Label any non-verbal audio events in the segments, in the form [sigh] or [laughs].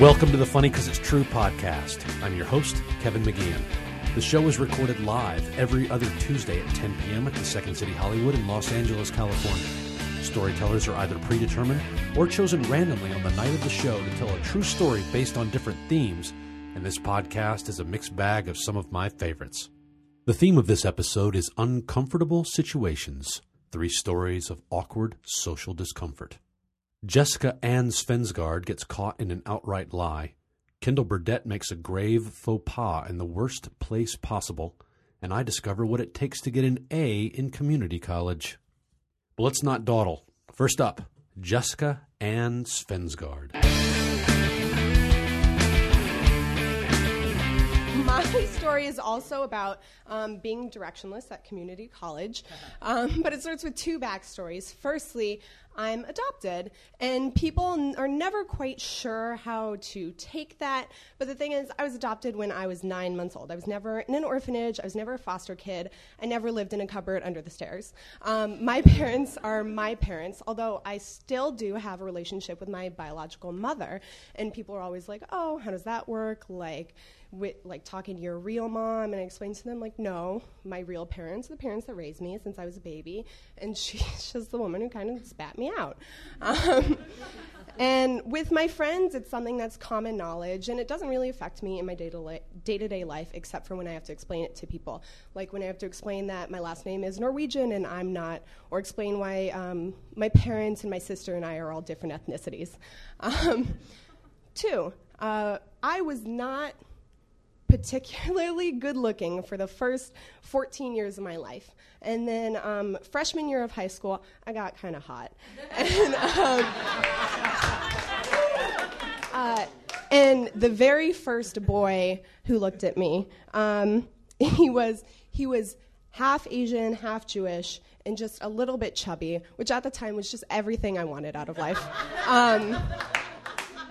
Welcome to the Funny Because It's True podcast. I'm your host, Kevin McGeehan. The show is recorded live every other Tuesday at 10 p.m. at the Second City Hollywood in Los Angeles, California. Storytellers are either predetermined or chosen randomly on the night of the show to tell a true story based on different themes, and this podcast is a mixed bag of some of my favorites. The theme of this episode is uncomfortable situations, three stories of awkward social discomfort. Jessica Ann Svensgaard gets caught in an outright lie. Kendall Burdett makes a grave faux pas in the worst place possible, and I discover what it takes to get an A in community college. But let's not dawdle. First up, Jessica Ann Svensgaard. My [laughs] story is also about um, being directionless at community college, um, but it starts with two backstories. Firstly, I'm adopted, and people n- are never quite sure how to take that. But the thing is, I was adopted when I was nine months old. I was never in an orphanage, I was never a foster kid, I never lived in a cupboard under the stairs. Um, my [laughs] parents are my parents, although I still do have a relationship with my biological mother. And people are always like, oh, how does that work? Like, with, like talking to your real mom and I explained to them like no my real parents the parents that raised me since I was a baby and [laughs] she's just the woman who kind of spat me out. Um, and with my friends it's something that's common knowledge and it doesn't really affect me in my day-to-day life except for when I have to explain it to people. Like when I have to explain that my last name is Norwegian and I'm not or explain why um, my parents and my sister and I are all different ethnicities. Um, two uh, I was not particularly [laughs] good looking for the first 14 years of my life. And then um, freshman year of high school, I got kind of hot. [laughs] and, um, [laughs] uh, and the very first boy who looked at me, um, he was he was half Asian, half Jewish, and just a little bit chubby, which at the time was just everything I wanted out of life. Um,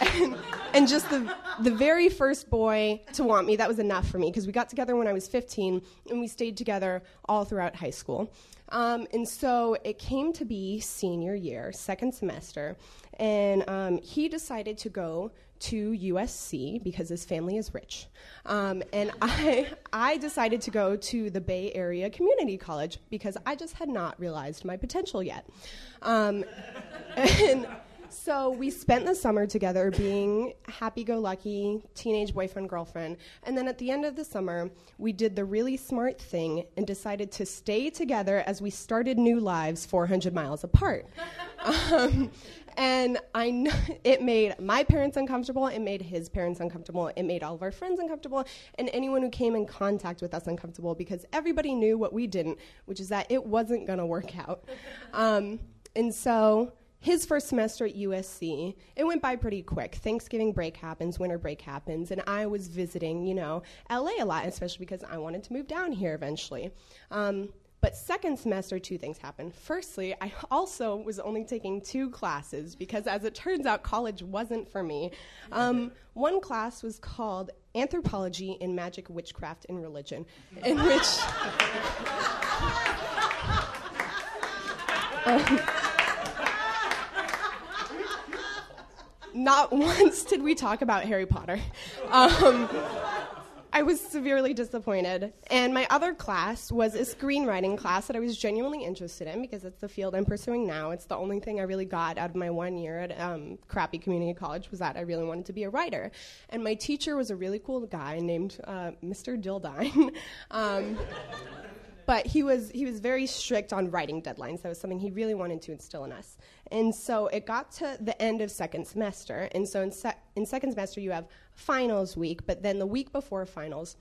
and, and just the the very first boy to want me, that was enough for me because we got together when I was 15 and we stayed together all throughout high school. Um, and so it came to be senior year, second semester, and um, he decided to go to USC because his family is rich. Um, and [laughs] I, I decided to go to the Bay Area Community College because I just had not realized my potential yet. Um, [laughs] and so we spent the summer together being happy go lucky teenage boyfriend girlfriend. And then at the end of the summer, we did the really smart thing and decided to stay together as we started new lives 400 miles apart. [laughs] um, and I know it made my parents uncomfortable, it made his parents uncomfortable, it made all of our friends uncomfortable, and anyone who came in contact with us uncomfortable because everybody knew what we didn't, which is that it wasn't going to work out. [laughs] Um, and so his first semester at USC, it went by pretty quick. Thanksgiving break happens, winter break happens, and I was visiting, you know, LA a lot, especially because I wanted to move down here eventually. Um, but second semester, two things happened. Firstly, I also was only taking two classes because, as it turns out, college wasn't for me. Um, one class was called Anthropology in Magic, Witchcraft, and Religion, in which. um, [laughs] [laughs] not [laughs] once did we talk about Harry Potter. Um, I was severely disappointed. And my other class was a screenwriting class that I was genuinely interested in because it's the field I'm pursuing now. It's the only thing I really got out of my one year at um, crappy community college was that I really wanted to be a writer. And my teacher was a really cool guy named uh, Mr. Dildine. [laughs] um, but he was he was very strict on writing deadlines. That was something he really wanted to instill in us. And so it got to the end of second semester, and so in, se- in second semester you have finals week, but then the week before finals,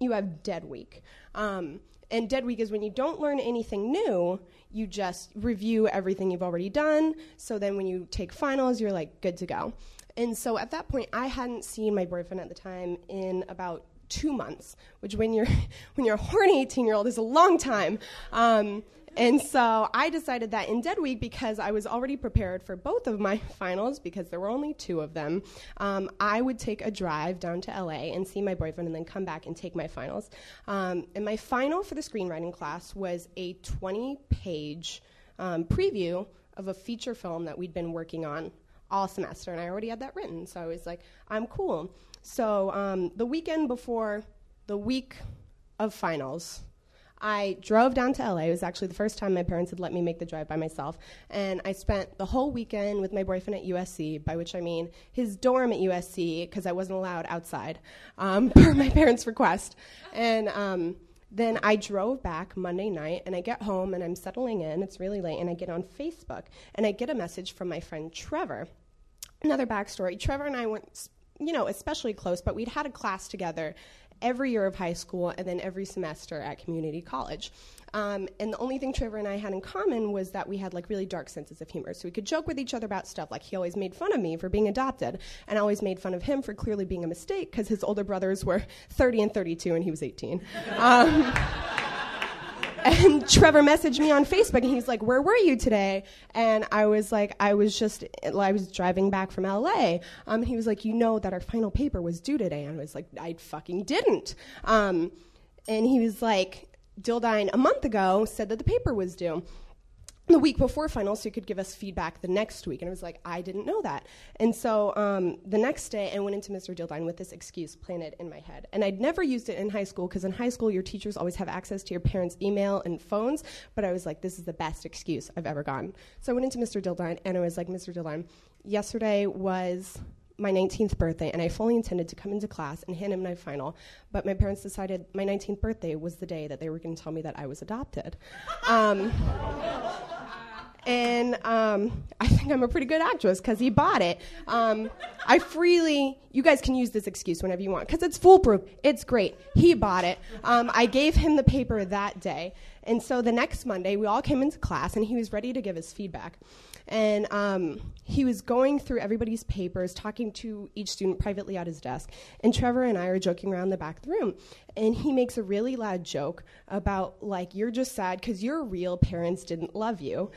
you have dead week. Um, and dead week is when you don't learn anything new, you just review everything you've already done. So then when you take finals, you're like good to go. And so at that point, I hadn't seen my boyfriend at the time in about two months, which when you're [laughs] when you're a horny 18 year old is a long time. Um, and so I decided that in Dead Week, because I was already prepared for both of my [laughs] finals, because there were only two of them, um, I would take a drive down to LA and see my boyfriend and then come back and take my finals. Um, and my final for the screenwriting class was a 20 page um, preview of a feature film that we'd been working on all semester, and I already had that written. So I was like, I'm cool. So um, the weekend before the week of finals, I drove down to LA. It was actually the first time my parents had let me make the drive by myself. And I spent the whole weekend with my boyfriend at USC, by which I mean his dorm at USC, because I wasn't allowed outside um, [laughs] per my parents' request. And um, then I drove back Monday night and I get home and I'm settling in. It's really late. And I get on Facebook and I get a message from my friend Trevor. Another backstory Trevor and I went, you know, especially close, but we'd had a class together every year of high school and then every semester at community college. Um, and the only thing Trevor and I had in common was that we had like really dark senses of humor. So we could joke with each other about stuff. Like he always made fun of me for being adopted, and I always made fun of him for clearly being a mistake because his older brothers were [laughs] 30 and 32 and he was 18. Um, and [laughs] Trevor messaged me on Facebook and he's like, Where were you today? And I was like, I was just, I was driving back from LA. Um, he was like, You know that our final paper was due today. And I was like, I fucking didn't. Um, and he was like, Dildine a month ago said that the paper was due the week before finals, so he could give us feedback the next week. And I was like, I didn't know that. And so um, the next day, I went into Mr. Dildine with this excuse planted in my head. And I'd never used it in high school because in high school, your teachers always have access to your parents' email and phones. But I was like, this is the best excuse I've ever gotten. So I went into Mr. Dildine and I was like, Mr. Dildine, yesterday was my 19th birthday, and I fully intended to come into class and hand in my final. But my parents decided my 19th birthday was the day that they were going to tell me that I was adopted. Um, and um, I think I'm a pretty good actress because he bought it. Um, I freely, you guys can use this excuse whenever you want because it's foolproof. It's great. He bought it. Um, I gave him the paper that day. And so the next Monday, we all came into class and he was ready to give us feedback. And um, he was going through everybody's papers, talking to each student privately at his desk. And Trevor and I are joking around the back of the room. And he makes a really loud joke about, like, you're just sad because your real parents didn't love you.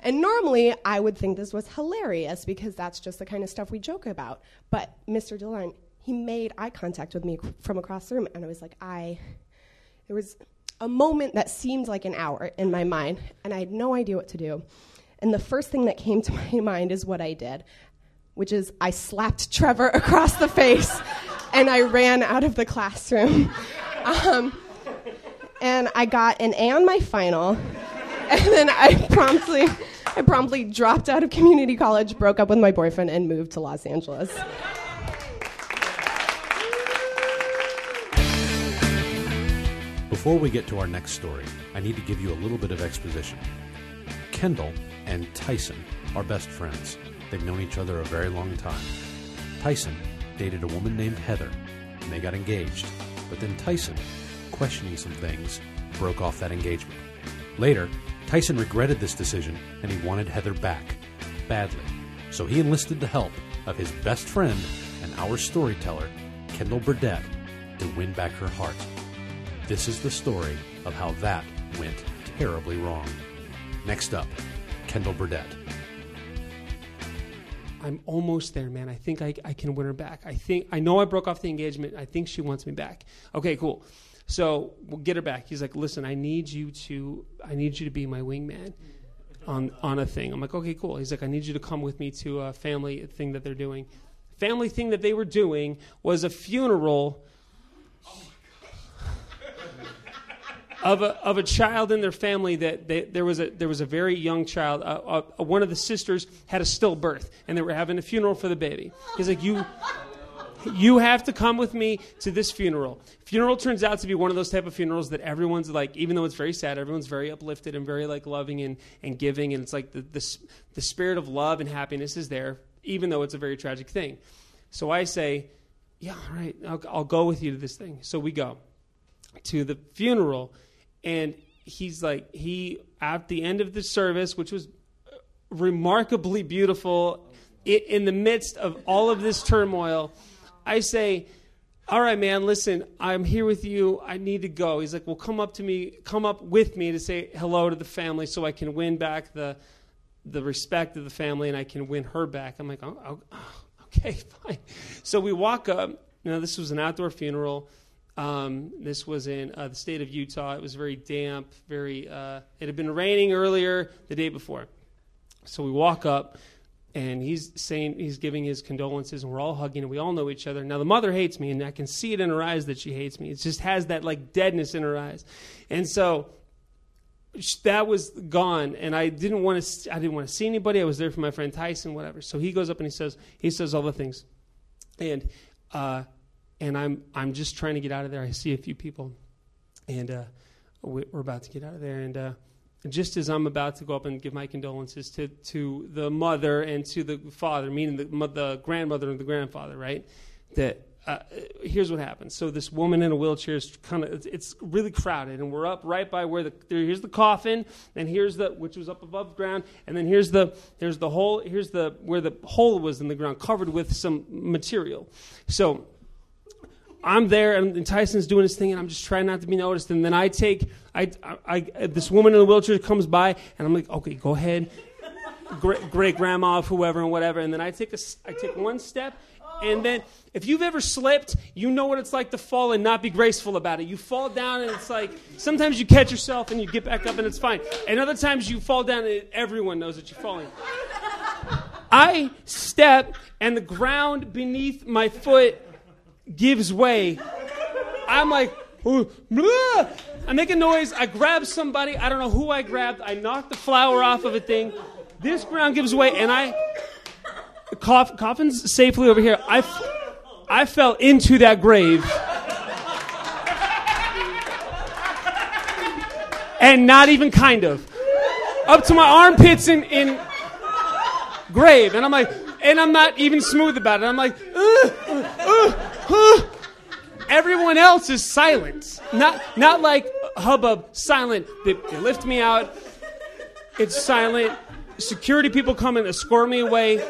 And normally I would think this was hilarious because that's just the kind of stuff we joke about. But Mr. Dillon, he made eye contact with me from across the room, and I was like, I. There was a moment that seemed like an hour in my mind, and I had no idea what to do. And the first thing that came to [laughs] my mind is what I did, which is I slapped Trevor [laughs] across the face and I ran out of the classroom. [laughs] Um, and I got an A on my final [laughs] and then I promptly, I promptly dropped out of community college, broke up with my boyfriend, and moved to Los Angeles. Before we get to our next story, I need to give you a little bit of exposition. Kendall and Tyson are best friends. They've known each other a very long time. Tyson dated a woman named Heather, and they got engaged. But then Tyson, questioning some things, broke off that engagement. Later, Tyson regretted this decision and he wanted Heather back, badly. So he enlisted the help of his best friend and our storyteller, Kendall Burdett, to win back her heart. This is the story of how that went terribly wrong. Next up, Kendall Burdett. I'm almost there, man. I think I, I can win her back. I think I know I broke off the engagement. I think she wants me back. Okay, cool. So we'll get her back. He's like, listen, I need you to, I need you to be my wingman on on a thing. I'm like, okay, cool. He's like, I need you to come with me to a family thing that they're doing. Family thing that they were doing was a funeral of a, of a child in their family that they, there was a there was a very young child. Uh, uh, one of the sisters had a stillbirth, and they were having a funeral for the baby. He's like, you you have to come with me to this funeral. Funeral turns out to be one of those type of funerals that everyone's like, even though it's very sad, everyone's very uplifted and very like loving and, and giving. And it's like the, the, the spirit of love and happiness is there, even though it's a very tragic thing. So I say, yeah, all right, I'll, I'll go with you to this thing. So we go to the funeral. And he's like, he, at the end of the service, which was remarkably beautiful, in the midst of all of this turmoil, I say, all right, man, listen, I'm here with you. I need to go. He's like, well, come up to me, come up with me to say hello to the family so I can win back the, the respect of the family and I can win her back. I'm like, oh, oh, oh okay, [laughs] fine. So we walk up. Now, this was an outdoor funeral. Um, this was in uh, the state of Utah. It was very damp, very, uh, it had been raining earlier the day before. So we walk up and he's saying he's giving his condolences and we're all hugging and we all know each other. Now the mother hates me and i can see it in her eyes that she hates me. It just has that like deadness in her eyes. And so that was gone and i didn't want to i didn't want to see anybody. I was there for my friend tyson whatever. So he goes up and he says he says all the things. And uh, and i'm i'm just trying to get out of there. I see a few people and uh, we're about to get out of there and uh, just as I'm about to go up and give my condolences to, to the mother and to the father, meaning the, the grandmother and the grandfather, right? That uh, here's what happens. So this woman in a wheelchair is kind of it's really crowded, and we're up right by where the here's the coffin, and here's the which was up above ground, and then here's the there's the hole here's the where the hole was in the ground covered with some material. So I'm there, and, Tyson's doing his thing, and I'm just trying not to be noticed. And then I take, I, I, I this woman in the wheelchair comes by, and I'm like, okay, go ahead, great, great grandma, whoever, and whatever. And then I take a, I take one step, and then if you've ever slipped, you know what it's like to fall and not be graceful about it. You fall down, and it's like sometimes you catch yourself and you get back up, and it's fine. And other times you fall down, and everyone knows that you're falling. I step, and the ground beneath my foot gives way. I'm like, I make a noise. I grab somebody. I don't know who I grabbed. I knock the flower off of a thing. This ground gives way, and I cough, coffin's safely over here. I, I fell into that grave. and not even kind of. Up to my armpits in, in grave. And I'm like, and I'm not even smooth about it. I'm like, Everyone else is silent. Not, not like hubbub, silent. They, they lift me out. It's silent. Security people come and escort me away.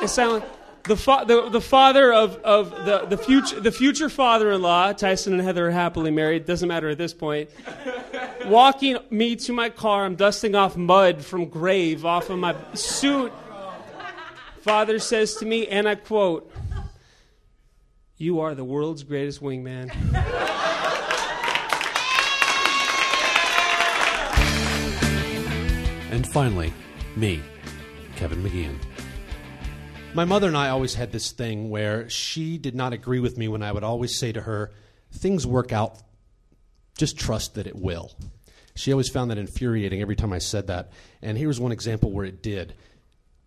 It's silent. The, fa- the, the father of, of the, the, future, the future father in law, Tyson and Heather are happily married, doesn't matter at this point, walking me to my car. I'm dusting off mud from grave off of my suit. Father says to me, and I quote, you are the world's greatest wingman. [laughs] and finally, me, Kevin McGeehan. My mother and I always had this thing where she did not agree with me when I would always say to her, Things work out, just trust that it will. She always found that infuriating every time I said that. And here's one example where it did.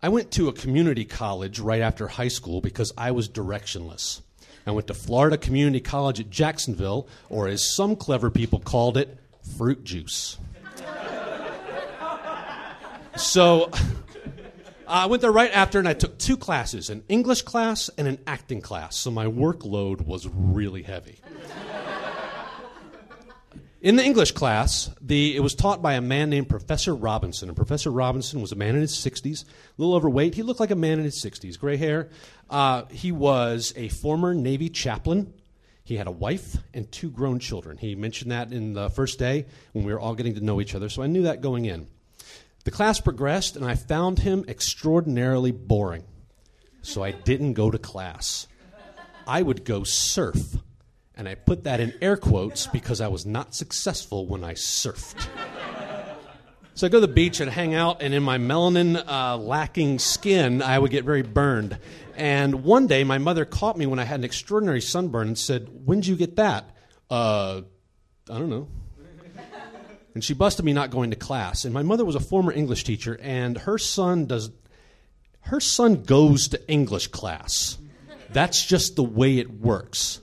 I went to a community college right after high school because I was directionless. I went to Florida Community College at Jacksonville, or as some clever people called it, fruit juice. so I went there right after, and I took two classes an English class and an acting class. So my workload was really heavy. In the English class, the, it was taught by a man named Professor Robinson. And Professor Robinson was a man in his 60s, a little overweight. He looked like a man in his 60s, gray hair. Uh, he was a former Navy chaplain. He had a wife and two grown children. He mentioned that in the first day when we were all getting to know each other, so I knew that going in. The class progressed, and I found him extraordinarily boring. So I didn't go to class. I would go surf and I put that in air quotes because I was not successful when I surfed. So I go to the beach and hang out, and in my melanin uh, lacking skin, I would get very burned. And one day, my mother caught me when I had an extraordinary sunburn and said, When did you get that? Uh, I don't know. And she busted me not going to class. And my mother was a former English teacher, and her son does. Her son goes to English class. That's just the way it works.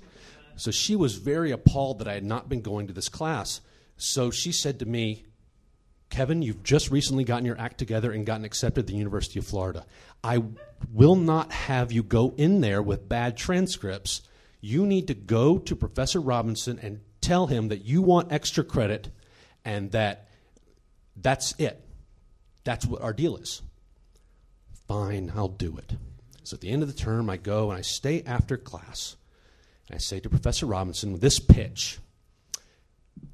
So she was very appalled that I had not been going to this class. So she said to me, Kevin, you've just recently gotten your act together and gotten accepted at the University of Florida. I will not have you go in there with bad transcripts. You need to go to Professor Robinson and tell him that you want extra credit and that that's it. That's what our deal is. Fine, I'll do it. So at the end of the term, I go and I stay after class. I say to Professor Robinson this pitch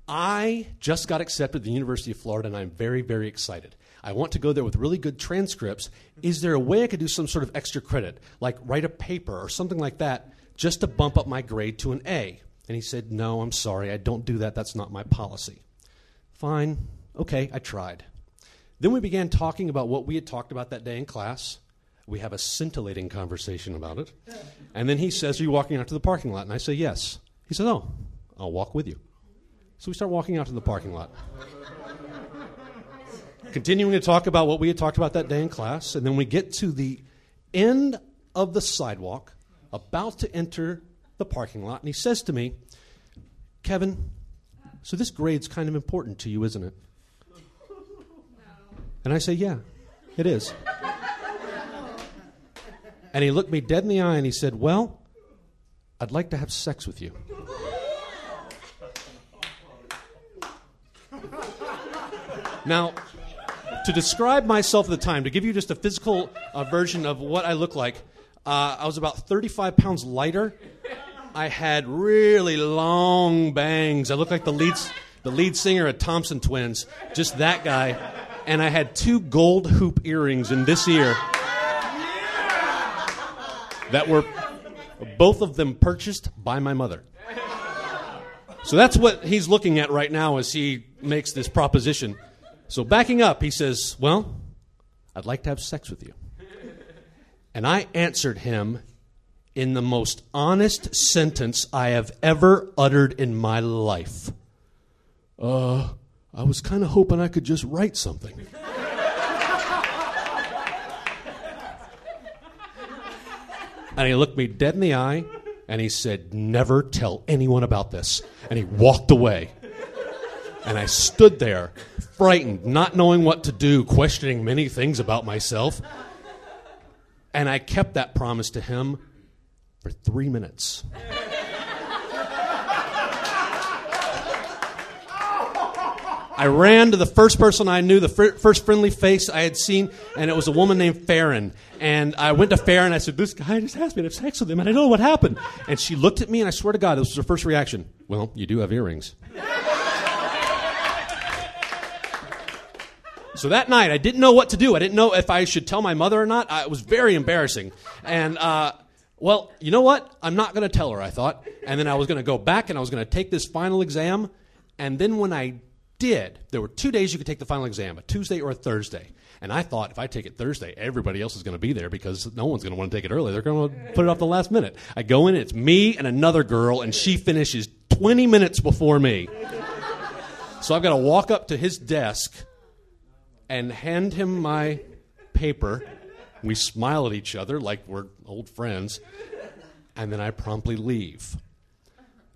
I just got accepted at the University of Florida, and I'm very, very excited. I want to go there with really good transcripts. Is there a way I could do some sort of extra credit, like write a paper or something like that, just to bump up my grade to an A? And he said, No, I'm sorry, I don't do that. That's not my policy. Fine. Okay, I tried. Then we began talking about what we had talked about that day in class. We have a scintillating conversation about it. And then he says, Are you walking out to the parking lot? And I say, Yes. He says, Oh, I'll walk with you. So we start walking out to the parking lot. Continuing to talk about what we had talked about that day in class. And then we get to the end of the sidewalk, about to enter the parking lot. And he says to me, Kevin, so this grade's kind of important to you, isn't it? And I say, Yeah, it is. And he looked me dead in the eye and he said, Well, I'd like to have sex with you. Now, to describe myself at the time, to give you just a physical uh, version of what I look like, uh, I was about 35 pounds lighter. I had really long bangs. I looked like the lead, the lead singer of Thompson Twins, just that guy. And I had two gold hoop earrings in this ear that were both of them purchased by my mother. So that's what he's looking at right now as he makes this proposition. So backing up, he says, Well, I'd like to have sex with you. And I answered him in the most honest sentence I have ever uttered in my life. Uh, I was kind of hoping I could just write something. And he looked me dead in the eye and he said, Never tell anyone about this. And he walked away. And I stood there, frightened, not knowing what to do, questioning many things about myself. And I kept that promise to him for three minutes. I ran to the first person I knew, the fr- first friendly face I had seen, and it was a woman named Farron. And I went to Farron I said, This guy just asked me to have sex with him, and I don't know what happened. And she looked at me, and I swear to God, this was her first reaction. Well, you do have earrings. So that night, I didn't know what to do. I didn't know if I should tell my mother or not. I, it was very embarrassing. And, uh, well, you know what? I'm not going to tell her, I thought. And then I was going to go back and I was going to take this final exam. And then when I did, there were two days you could take the final exam, a Tuesday or a Thursday. And I thought if I take it Thursday, everybody else is going to be there because no one's going to want to take it early. They're going to put it off the last minute. I go in, it's me and another girl, and she finishes 20 minutes before me. So I've got to walk up to his desk and hand him my paper. We smile at each other like we're old friends. And then I promptly leave.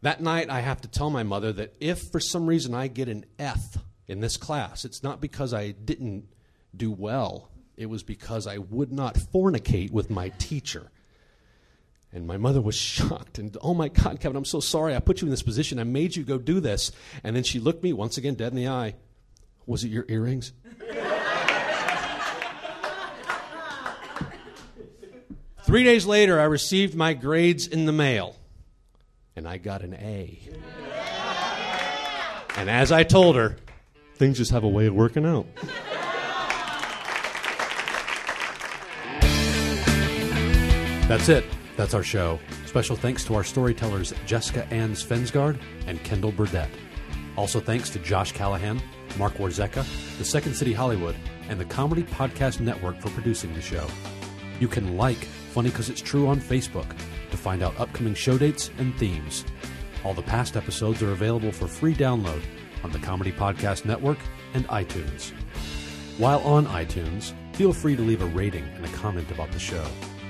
That night, I have to tell my mother that if for some reason I get an F in this class, it's not because I didn't do well, it was because I would not fornicate with my teacher. And my mother was [laughs] shocked and, oh my God, Kevin, I'm so sorry. I put you in this position. I made you go do this. And then she looked me once again dead in the eye. Was it your earrings? [laughs] Three days later, I received my grades in the mail, and I got an A. And as I told her, things just have a way of working out. That's it. That's our show. Special thanks to our storytellers Jessica Ann Svensgaard and Kendall Burdett. Also thanks to Josh Callahan, Mark Warzeka, the Second City Hollywood, and the Comedy Podcast Network for producing the show. You can like Funny Because It's True on Facebook to find out upcoming show dates and themes. All the past episodes are available for free download on the Comedy Podcast Network and iTunes. While on iTunes, feel free to leave a rating and a comment about the show.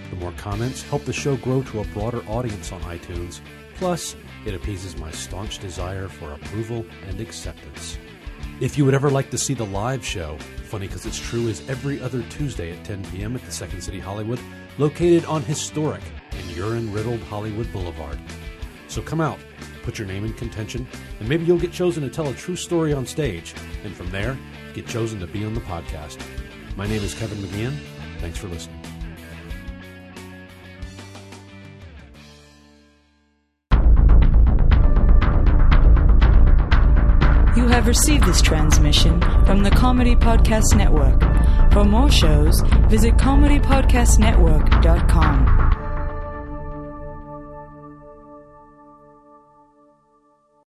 The more comments help the show grow to a broader audience on iTunes, plus, it appeases my staunch desire for approval and acceptance. If you would ever like to see the live show, Funny Because It's True is every other Tuesday at 10 p.m. at the Second City Hollywood, located on historic urine riddled Hollywood Boulevard. So come out, put your name in contention, and maybe you'll get chosen to tell a true story on stage, and from there, get chosen to be on the podcast. My name is Kevin McGeehan. Thanks for listening. You have received this transmission from the Comedy Podcast Network. For more shows, visit comedypodcastnetwork.com.